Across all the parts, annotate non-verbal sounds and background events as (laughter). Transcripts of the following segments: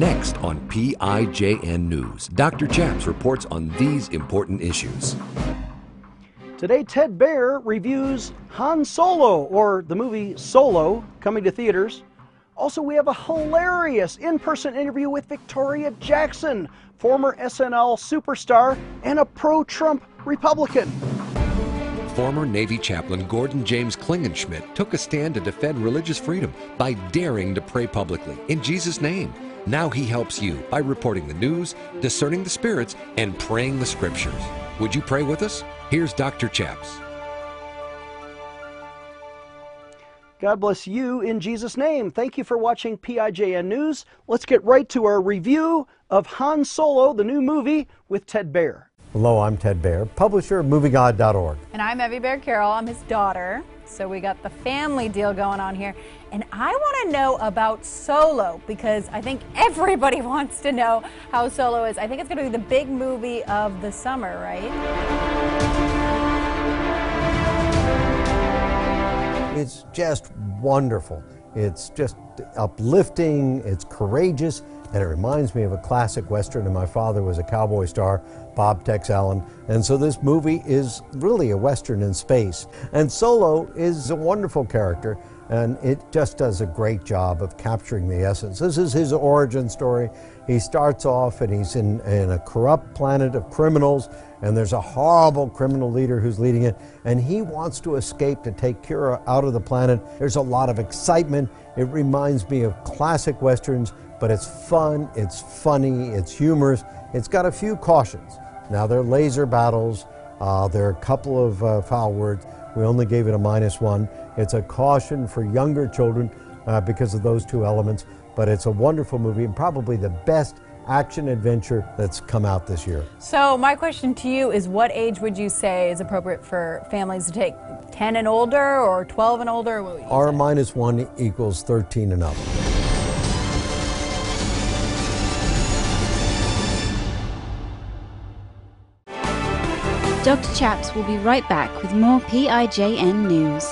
Next on PIJN News, Dr. Chaps reports on these important issues. Today, Ted Baehr reviews Han Solo, or the movie Solo, coming to theaters. Also, we have a hilarious in person interview with Victoria Jackson, former SNL superstar and a pro Trump Republican. Former Navy chaplain Gordon James Klingenschmitt took a stand to defend religious freedom by daring to pray publicly in Jesus' name. Now he helps you by reporting the news, discerning the spirits, and praying the scriptures. Would you pray with us? Here's Dr. Chaps. God bless you in Jesus' name. Thank you for watching PIJN News. Let's get right to our review of Han Solo, the new movie, with Ted Baehr. Hello, I'm Ted Baehr, publisher of Movieguide.org. And I'm Evie Baehr Carroll. I'm his daughter. So we got the family deal going on here. And I want to know about Solo because I think everybody (laughs) wants to know how Solo is. I think it's going to be the big movie of the summer, right? It's just wonderful. It's just uplifting, it's courageous, and it reminds me of a classic Western. And my father was a cowboy star, Bob Tex Allen. And so this movie is really a Western in space. And Solo is a wonderful character, and it just does a great job of capturing the essence. This is his origin story. He starts off and he's in, in a corrupt planet of criminals, and there's a horrible criminal leader who's leading it, and he wants to escape to take Qi'ra out of the planet. There's a lot of excitement. It reminds me of classic westerns but it's fun, it's funny, it's humorous. It's got a few cautions. Now, there are laser battles, uh, there are a couple of uh, foul words. We only gave it a minus one. It's a caution for younger children uh, because of those two elements, but it's a wonderful movie and probably the best action adventure that's come out this year. So, my question to you is what age would you say is appropriate for families to take? 10 and older or 12 and older? R minus one equals 13 and up. Dr. Chaps will be right back with more PIJN news.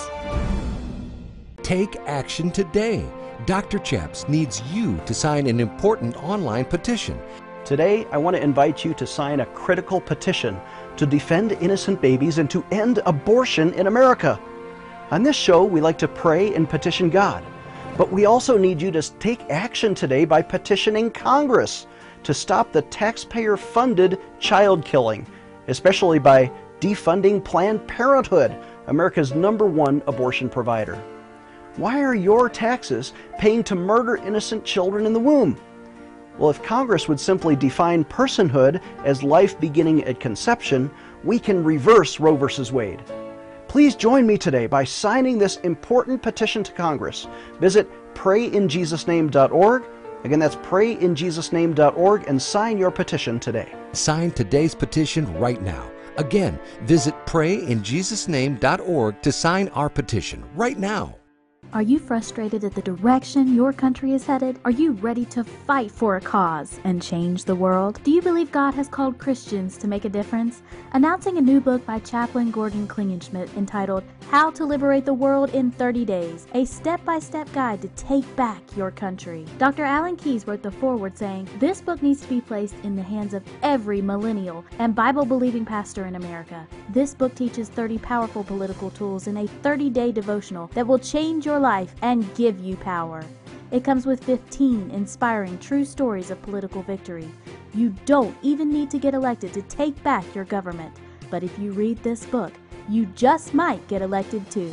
Take action today. Dr. Chaps needs you to sign an important online petition. Today, I want to invite you to sign a critical petition to defend innocent babies and to end abortion in America. On this show, we like to pray and petition God, but we also need you to take action today by petitioning Congress to stop the taxpayer funded child killing especially by defunding Planned Parenthood, America's number one abortion provider. Why are your taxes paying to murder innocent children in the womb? Well, if Congress would simply define personhood as life beginning at conception, we can reverse Roe v. Wade. Please join me today by signing this important petition to Congress. Visit prayinjesusname.org Again, that's prayinjesusname.org and sign your petition today. Sign today's petition right now. Again, visit prayinjesusname.org to sign our petition right now. Are you frustrated at the direction your country is headed? Are you ready to fight for a cause and change the world? Do you believe God has called Christians to make a difference? Announcing a new book by Chaplain Gordon Klingenschmitt entitled How to Liberate the World in 30 Days, a step by step guide to take back your country. Dr. Alan Keyes wrote the foreword saying, This book needs to be placed in the hands of every millennial and Bible believing pastor in America. This book teaches 30 powerful political tools in a 30 day devotional that will change your life and give you power. It comes with 15 inspiring true stories of political victory. You don't even need to get elected to take back your government. But if you read this book, you just might get elected too.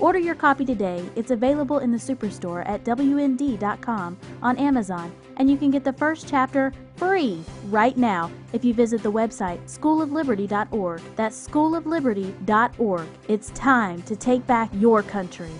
Order your copy today. It's available in the Superstore at WND.com on Amazon, and you can get the first chapter free right now if you visit the website schoolofliberty.org. That's schoolofliberty.org. It's time to take back your country.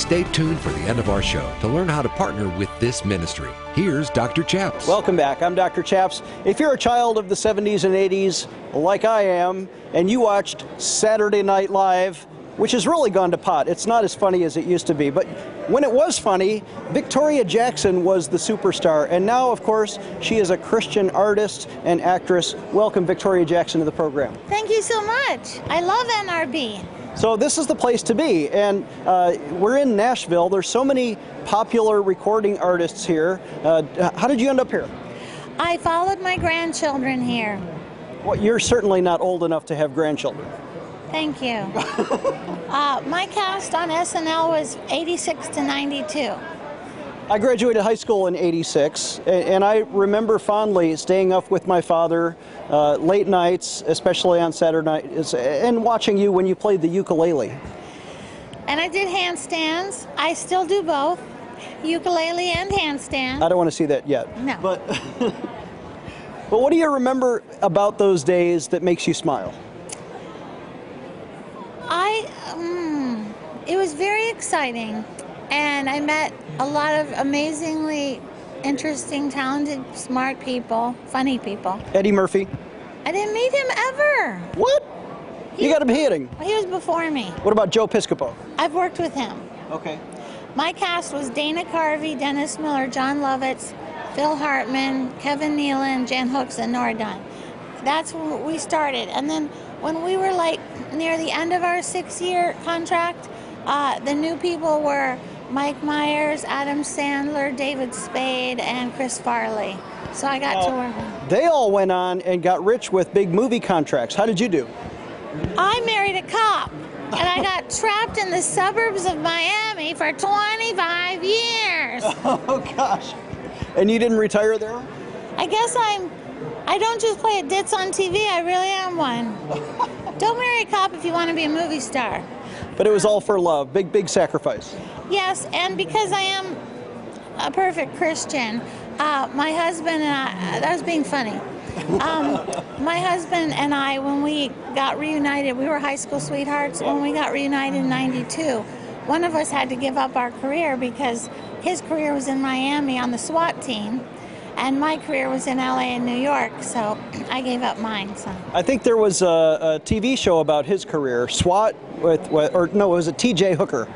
Stay tuned for the end of our show to learn how to partner with this ministry. Here's Dr. Chaps. Welcome back. I'm Dr. Chaps. If you're a child of the 70s and 80s, like I am, and you watched Saturday Night Live, which has really gone to pot. It's not as funny as it used to be. But when it was funny, Victoria Jackson was the superstar. And now, of course, she is a Christian artist and actress. Welcome, Victoria Jackson, to the program. Thank you so much. I love NRB. So this is the place to be, and uh, we're in Nashville. There's so many popular recording artists here. Uh, how did you end up here? I followed my grandchildren here. Well, you're certainly not old enough to have grandchildren. Thank you. (laughs) uh, my cast on SNL was 86 to 92. I graduated high school in 86, and I remember fondly staying up with my father uh, late nights, especially on Saturday nights, and watching you when you played the ukulele. And I did handstands. I still do both ukulele and handstand. I don't want to see that yet. No. But, (laughs) but what do you remember about those days that makes you smile? I, um, it was very exciting. And I met a lot of amazingly interesting, talented, smart people, funny people. Eddie Murphy. I didn't meet him ever. What? You got him hitting. He was before me. What about Joe Piscopo? I've worked with him. Okay. My cast was Dana Carvey, Dennis Miller, Jon Lovitz, Phil Hartman, Kevin Nealon, Jan Hooks, and Nora Dunn. That's when we started. And then when we were like near the end of our six year contract, uh, the new people were Mike Myers, Adam Sandler, David Spade, and Chris Farley. So I got to work with them. They all went on and got rich with big movie contracts. How did you do? I married a cop. And I got (laughs) trapped in the suburbs of Miami for 25 years. (laughs) Oh gosh. And you didn't retire there? I guess I'm. I don't just play a ditz on TV. I really am one. (laughs) don't marry a cop if you want to be a movie star. But it was all for love. Big, big sacrifice. Yes, and because I am a perfect Christian, uh, my husband and I. That was being funny. Um, (laughs) my husband and I, when we got reunited, we were high school sweethearts. When we got reunited in '92, one of us had to give up our career because his career was in Miami on the SWAT team, and my career was in LA and New York. So (clears throat) I gave up mine. So. I think there was a, a TV show about his career, SWAT, with, with or no, it was a TJ Hooker.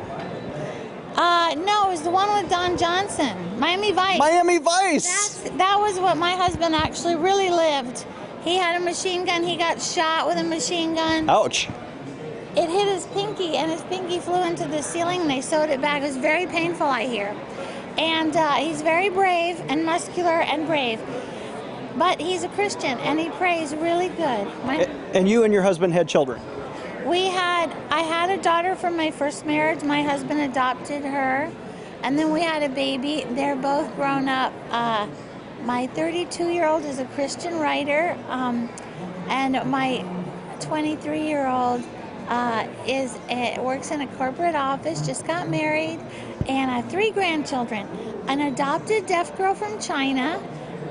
Uh, no, it was the one with Don Johnson, Miami Vice. Miami Vice. That's, that was what my husband actually really lived. He had a machine gun. He got shot with a machine gun. Ouch. It hit his pinky, and his pinky flew into the ceiling. And they sewed it back. It was very painful, I hear. And uh, he's very brave and muscular and brave. But he's a Christian, and he prays really good. My, And you and your husband had children. We had, I had a daughter from my first marriage. My husband adopted her, and then we had a baby. They're both grown up. Uh, my 32 year old is a Christian writer, um, and my 23 year old uh, is a, works in a corporate office. Just got married, and I have three grandchildren. An adopted deaf girl from China.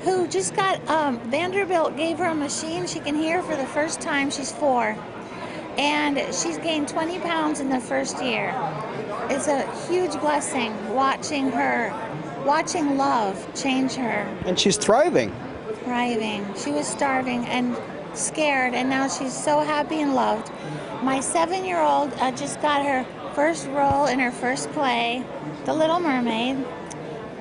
Who just got um, Vanderbilt gave her a machine she can hear for the first time. She's four and she's gained 20 pounds in the first year. It's a huge blessing watching her, watching love change her, And she's thriving. thriving. She was starving and scared, and now she's so happy and loved. My seven year old uh, just got her first role in her first play, The Little Mermaid.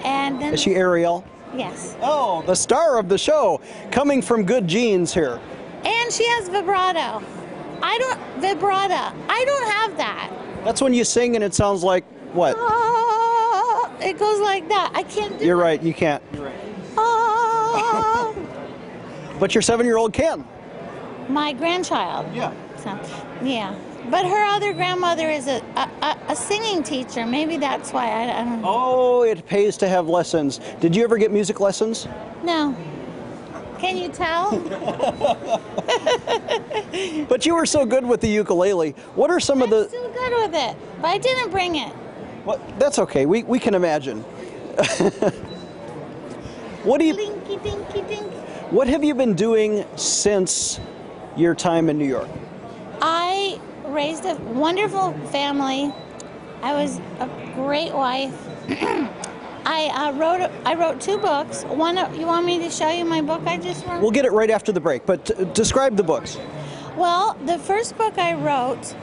And then, Is she Ariel? yes. Oh, the star of the show, coming from good genes here. And she has vibrato. I don't, vibrata. I don't have that. That's when you sing and it sounds like what? Ah, it goes like that. I can't do You're right, you can't. Ah. (laughs) But your seven year old can. My grandchild. Yeah. So, yeah. But her other grandmother is a, a, a- a singing teacher. Maybe that's why I, I don't know. Oh, it pays to have lessons. Did you ever get music lessons? No. Can you tell? (laughs) But you were so good with the ukulele. What are some of I'm the. still good with it, but I didn't bring it. What, that's okay, we, we can imagine. (laughs) what do you. Dinky dinky dink. What have you been doing since your time in New York? I raised a wonderful family. I was a great wife. (clears throat) I uh, wrote I wrote two books. One you want me to show you my book I just wrote? We'll get it right after the break, but uh, describe the books. Well, the first book I wrote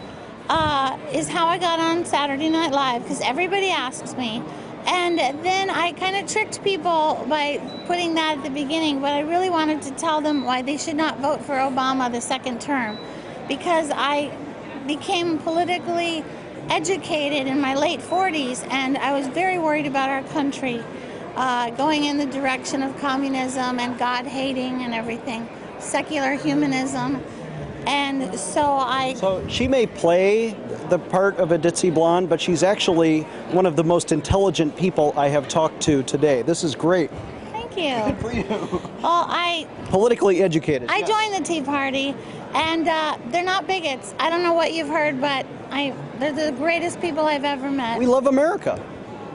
uh, is how I got on Saturday Night Live because everybody asks me. And then I kind of tricked people by putting that at the beginning, but I really wanted to tell them why they should not vote for Obama the second term because I became politically educated in my late 40s, and I was very worried about our country uh, going in the direction of communism and God hating and everything, secular humanism. And so I. So she may play the part of a ditzy blonde, but she's actually one of the most intelligent people I have talked to today. This is great. Thank you. Good for you. Well, I Politically educated. I yes. joined the Tea Party, and uh, they're not bigots. I don't know what you've heard, but I they're the greatest people I've ever met. We love America.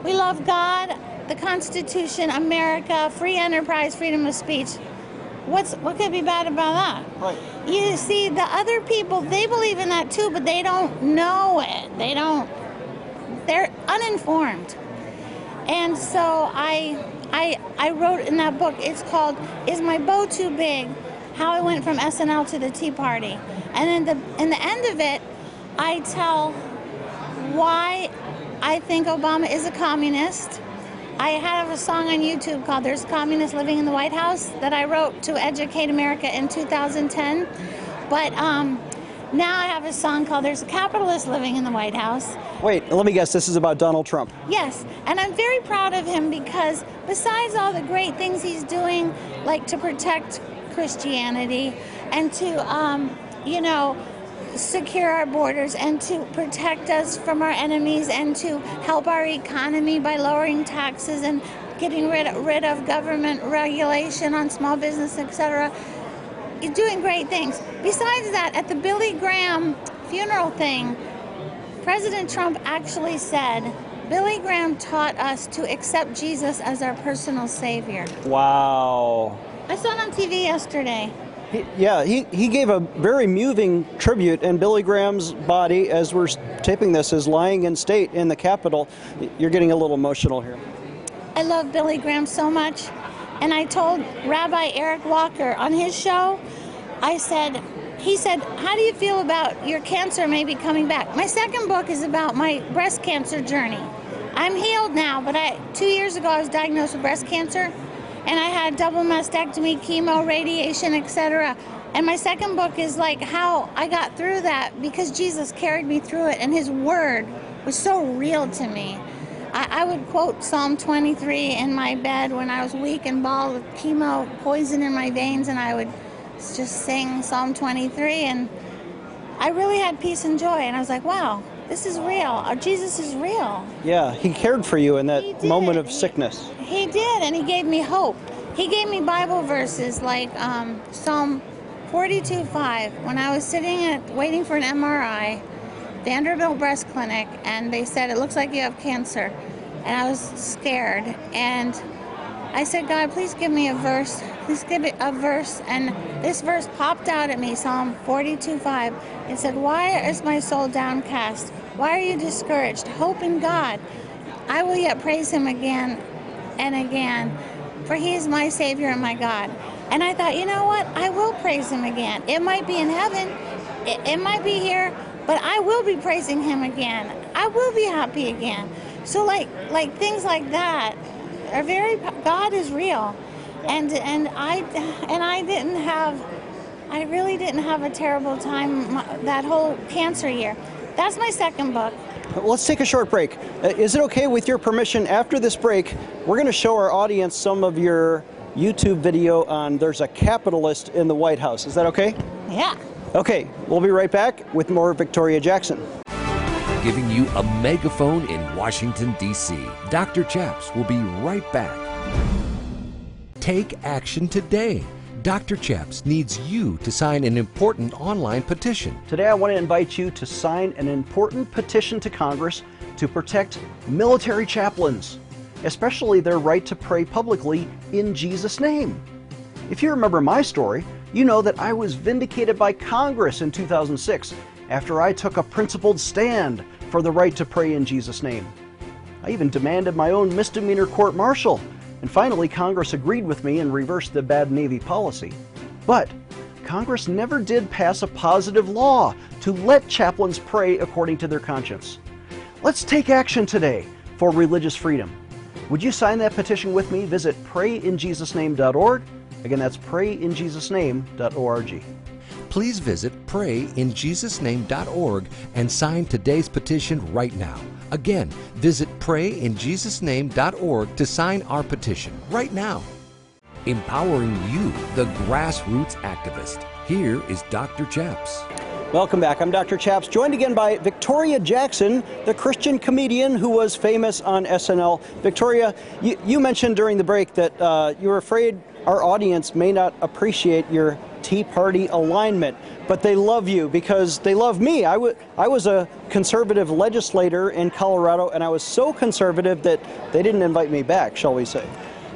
We love God, the Constitution, America, free enterprise, freedom of speech. What's what could be bad about that? Right. You see, the other people they believe in that too, but they don't know it. They don't. They're uninformed. And so I, I, I wrote in that book. It's called "Is My Bow Too Big?" How I went from SNL to the Tea Party. And in the in the end of it, I tell why I think Obama is a communist. I have a song on YouTube called "There's Communists Living in the White House" that I wrote to educate America in 2010. But um, now I have a song called "There's a Capitalist Living in the White House." Wait, let me guess. This is about Donald Trump. Yes, and I'm very proud of him because besides all the great things he's doing, like to protect Christianity and to, um, you know, secure our borders and to protect us from our enemies and to help our economy by lowering taxes and getting rid, rid of government regulation on small business, etc. He's doing great things. Besides that, at the Billy Graham funeral thing, President Trump actually said, Billy Graham taught us to accept Jesus as our personal savior. Wow. I saw it on TV yesterday. He, yeah, he, he gave a very moving tribute, and Billy Graham's body, as we're taping this, is lying in state in the Capitol. You're getting a little emotional here. I love Billy Graham so much. And I told Rabbi Eric Walker on his show, I said, he said, How do you feel about your cancer maybe coming back? My second book is about my breast cancer journey. I'm healed now, but I two years ago I was diagnosed with breast cancer and I had double mastectomy, chemo, radiation, etc. And my second book is like how I got through that because Jesus carried me through it and his word was so real to me. I, I would quote Psalm 23 in my bed when I was weak and bald with chemo poison in my veins, and I would just sing Psalm 23, and I really had peace and joy. And I was like, wow, this is real. Uh, Jesus is real. Yeah, he cared for you in that moment of sickness. He did, and he gave me hope. He gave me Bible verses like um, Psalm 42 5. When I was sitting at waiting for an MRI, Vanderbilt Breast Clinic, and they said, It looks like you have cancer. And I was scared. And I said, God, please give me a verse. Please give me a verse. And this verse popped out at me Psalm 42 5. It said, Why is my soul downcast? Why are you discouraged? Hope in God. I will yet praise him again and again, for he is my Savior and my God. And I thought, you know what? I will praise him again. It might be in heaven, it, it might be here, but I will be praising him again. I will be happy again. So like like things like that are very God is real. And and I and I didn't have I really didn't have a terrible time that whole cancer year. That's my second book. Let's take a short break. Uh, Is it okay with your permission after this break? We're going to show our audience some of your YouTube video on There's a Capitalist in the White House. Is that okay? Yeah. Okay, we'll be right back with more Victoria Jackson. Giving you a megaphone in Washington, D.C. Dr. Chaps will be right back. Take action today. Dr. Chaps needs you to sign an important online petition. Today, I want to invite you to sign an important petition to Congress to protect military chaplains, especially their right to pray publicly in Jesus' name. If you remember my story, you know that I was vindicated by Congress in 2006 after I took a principled stand for the right to pray in Jesus' name. I even demanded my own misdemeanor court martial, and finally Congress agreed with me and reversed the bad Navy policy. But Congress never did pass a positive law to let chaplains pray according to their conscience. Let's take action today for religious freedom. Would you sign that petition with me? Visit prayinjesusname.org. Again, that's prayinjesusname.org. please visit prayinjesusname.org and sign today's petition right now. Again, visit prayinjesusname.org to sign our petition right now. Empowering you, the grassroots activist. Here is Dr. Chaps. Welcome back. I'm Dr. Chaps, joined again by Victoria Jackson, the Christian comedian who was famous on SNL. Victoria, you, you mentioned during the break that uh, you were afraid our audience may not appreciate your Tea Party alignment, but they love you because they love me. I, w- I was a conservative legislator in Colorado, and I was so conservative that they didn't invite me back, shall we say.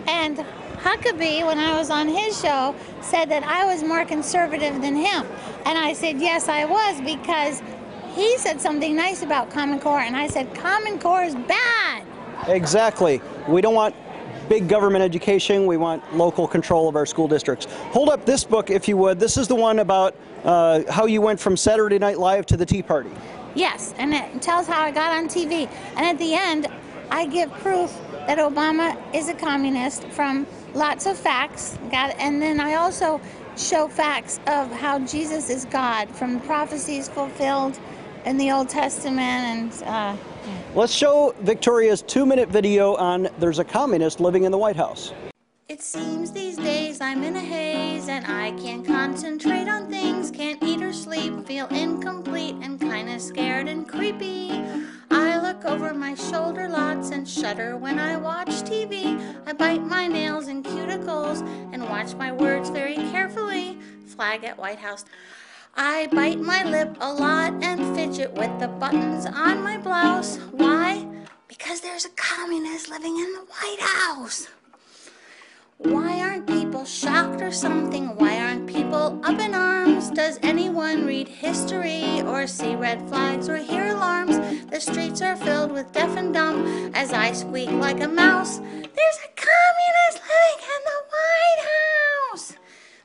And Huckabee, when I was on his show, said that I was more conservative than him. And I said, yes, I was, because he said something nice about Common Core, and I said, Common Core is bad. Exactly. We don't want big government education. We want local control of our school districts. Hold up this book, if you would. This is the one about uh, how you went from Saturday Night Live to the Tea Party. Yes, and it tells how I got on TV. And at the end, I give proof that Obama is a communist from lots of facts. And then I also show facts of how Jesus is God from prophecies fulfilled in the Old Testament and. Uh, Let's show Victoria's two minute video on There's a Communist Living in the White House. It seems these days I'm in a haze and I can't concentrate on things, can't eat or sleep, feel incomplete and kinda scared and creepy. I look over my shoulder lots and shudder when I watch TV. I bite my nails and cuticles and watch my words very carefully. Flag at White House. I bite my lip a lot and fidget with the buttons on my blouse. Why? Because there's a communist living in the White House. Why aren't people shocked or something? Why aren't people up in arms? Does anyone read history or see red flags or hear alarms? The streets are filled with deaf and dumb as I squeak like a mouse. There's a communist living in the.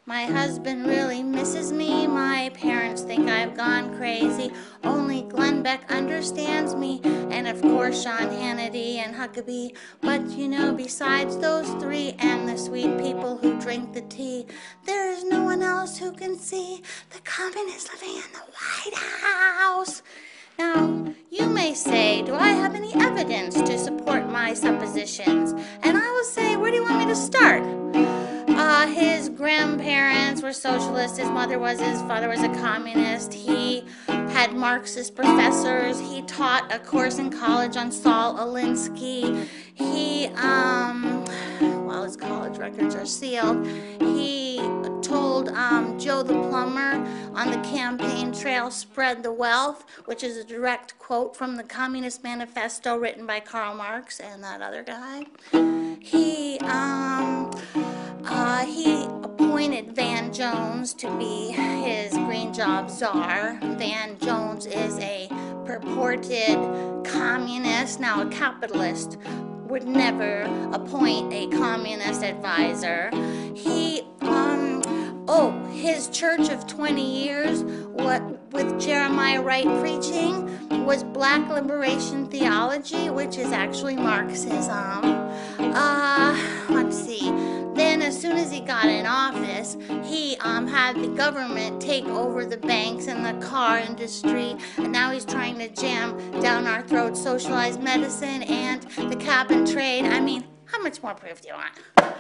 My husband really misses me. My parents think I've gone crazy. Only Glenn Beck understands me. And of course, Sean Hannity and Huckabee. But you know, besides those three and the sweet people who drink the tea, there is no one else who can see the communist living in the White House. Now, you may say, Do I have any evidence to support my suppositions? And I will say, Where do you want me to start? Uh, his grandparents were socialists. His mother was. His father was a communist. He had Marxist professors. He taught a course in college on Saul Alinsky. He, um, well, his college records are sealed. He told um, Joe the plumber on the campaign trail, "Spread the wealth," which is a direct quote from the Communist Manifesto written by Karl Marx and that other guy. He, um. Uh, he appointed Van Jones to be his green job czar. Van Jones is a purported communist, now a capitalist, would never appoint a communist advisor. He, um, oh, his church of 20 years, what with Jeremiah Wright preaching, was black liberation theology, which is actually Marxism. Uh, let's see. Then, as soon as he got in office, he um, had the government take over the banks and the car industry, and now he's trying to jam down our throats socialized medicine and the cap and trade. I mean, how much more proof do you want?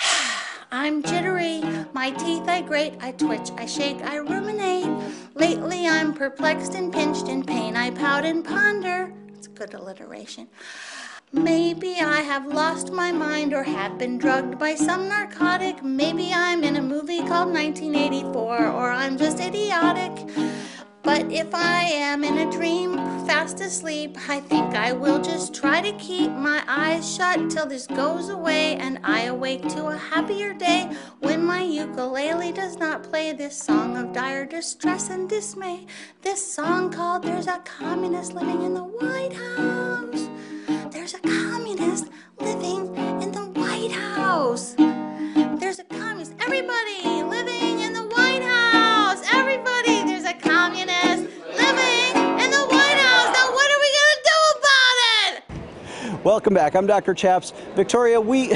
(sighs) I'm jittery, my teeth I grate, I twitch, I shake, I ruminate. Lately I'm perplexed and pinched in pain, I pout and ponder. It's a good alliteration. Maybe I have lost my mind or have been drugged by some narcotic. Maybe I'm in a movie called 1984 or I'm just idiotic. But if I am in a dream, fast asleep, I think I will just try to keep my eyes shut till this goes away and I awake to a happier day when my ukulele does not play this song of dire distress and dismay. This song called There's a Communist Living in the White House. Living in the White House. There's a communist. Everybody living in the White House. Everybody, there's a communist living in the White House. Now, what are we going to do about it? Welcome back. I'm Dr. Chaps. Victoria, we.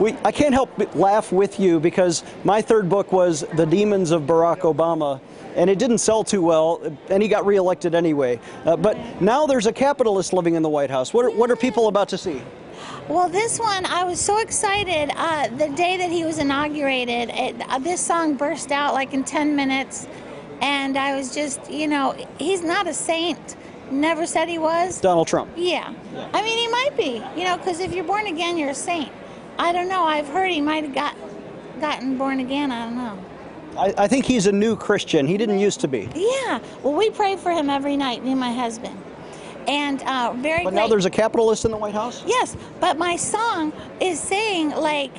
We, I can't help but laugh with you because my third book was The Demons of Barack Obama, and it didn't sell too well, and he got reelected anyway. Uh, but now there's a capitalist living in the White House. What are, what are people about to see? Well, this one, I was so excited. Uh, the day that he was inaugurated, it, uh, this song burst out like in 10 minutes. And I was just, you know, he's not a saint. Never said he was. Donald Trump. Yeah. I mean, he might be, you know, because if you're born again, you're a saint. I don't know. I've heard he might have got, gotten born again. I don't know. I, I think he's a new Christian. He didn't used to be. Yeah. Well, we pray for him every night, me and my husband. And uh, very But great. now there's a capitalist in the White House? Yes, but my song is saying like,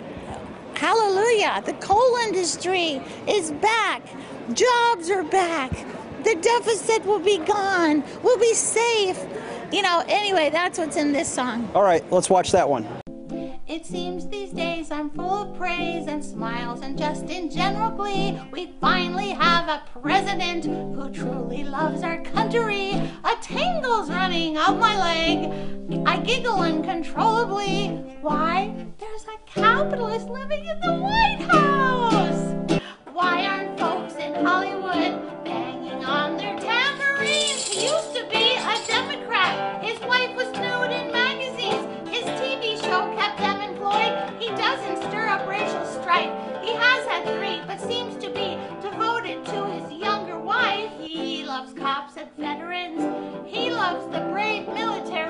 hallelujah, the coal industry is back. Jobs are back. The deficit will be gone. We'll be safe. You know, anyway, that's what's in this song. All right, let's watch that one. It seems these days I'm full of praise and smiles and just in general glee. We finally have a president who truly loves our country. A tingle's running up my leg. I giggle uncontrollably. Why? There's a capitalist living in the White House. Why aren't folks in Hollywood He doesn't stir up racial strife. He has had three, but seems to be devoted to his younger wife. He loves cops and veterans. He loves the brave military.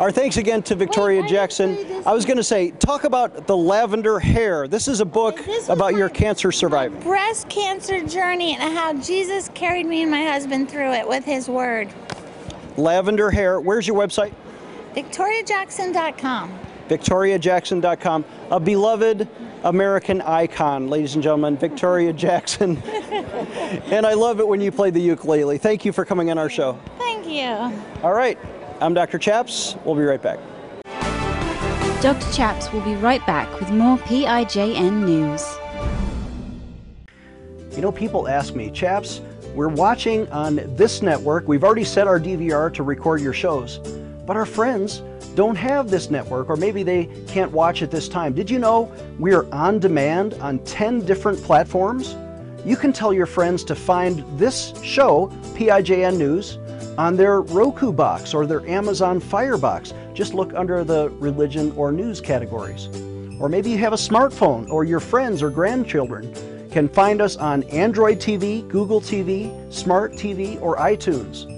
Our thanks again to Victoria Wait, Jackson. I was going to say, talk about the lavender hair. This is a book was about your cancer surviving. breast cancer journey and how Jesus carried me and my husband through it with his word. Lavender hair. Where's your website? VictoriaJackson.com. VictoriaJackson.com. A beloved American icon, ladies and gentlemen, Victoria (laughs) Jackson. and I love it when you play the ukulele. Thank you for coming on our show. Thank you. All right, I'm Dr. Chaps. We'll be right back. Dr. Chaps will be right back with more PIJN news. You know, people ask me, Chaps, we're watching on this network. We've already set our DVR to record your shows, but our friends don't have this network, or maybe they can't watch at this time. Did you know we are on demand on 10 different platforms? You can tell your friends to find this show, PIJN News, on their Roku box or their Amazon Fire box. Just look under the religion or news categories. Or maybe you have a smartphone or your friends or grandchildren can find us on Android TV, Google TV, Smart TV, or iTunes.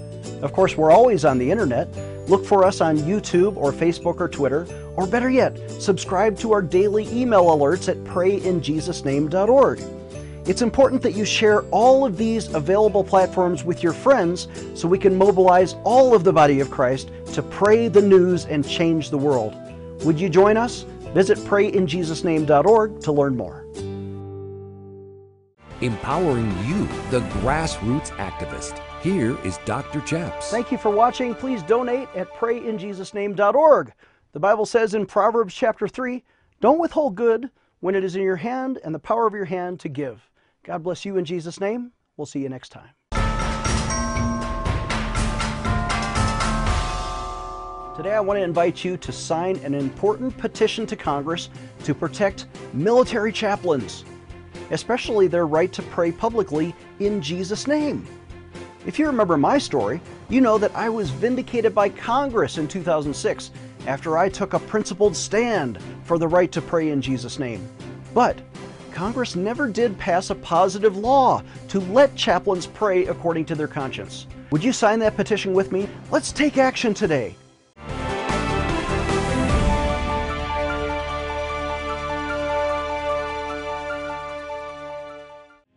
Of course, we're always on the internet. Look for us on YouTube or Facebook or Twitter, or better yet, subscribe to our daily email alerts at prayinjesusname.org. It's important that you share all of these available platforms with your friends so we can mobilize all of the body of Christ to pray the news and change the world. Would you join us? Visit prayinjesusname.org to learn more. Empowering you, the grassroots activist. Here is Dr. Chaps. Thank you for watching. Please donate at prayinjesusname.org. The Bible says in Proverbs chapter 3 Don't withhold good when it is in your hand and the power of your hand to give. God bless you in Jesus' name. We'll see you next time. Today, I want to invite you to sign an important petition to Congress to protect military chaplains, especially their right to pray publicly in Jesus' name. If you remember my story, you know that I was vindicated by Congress in 2006 after I took a principled stand for the right to pray in Jesus' name. But Congress never did pass a positive law to let chaplains pray according to their conscience. Would you sign that petition with me? Let's take action today.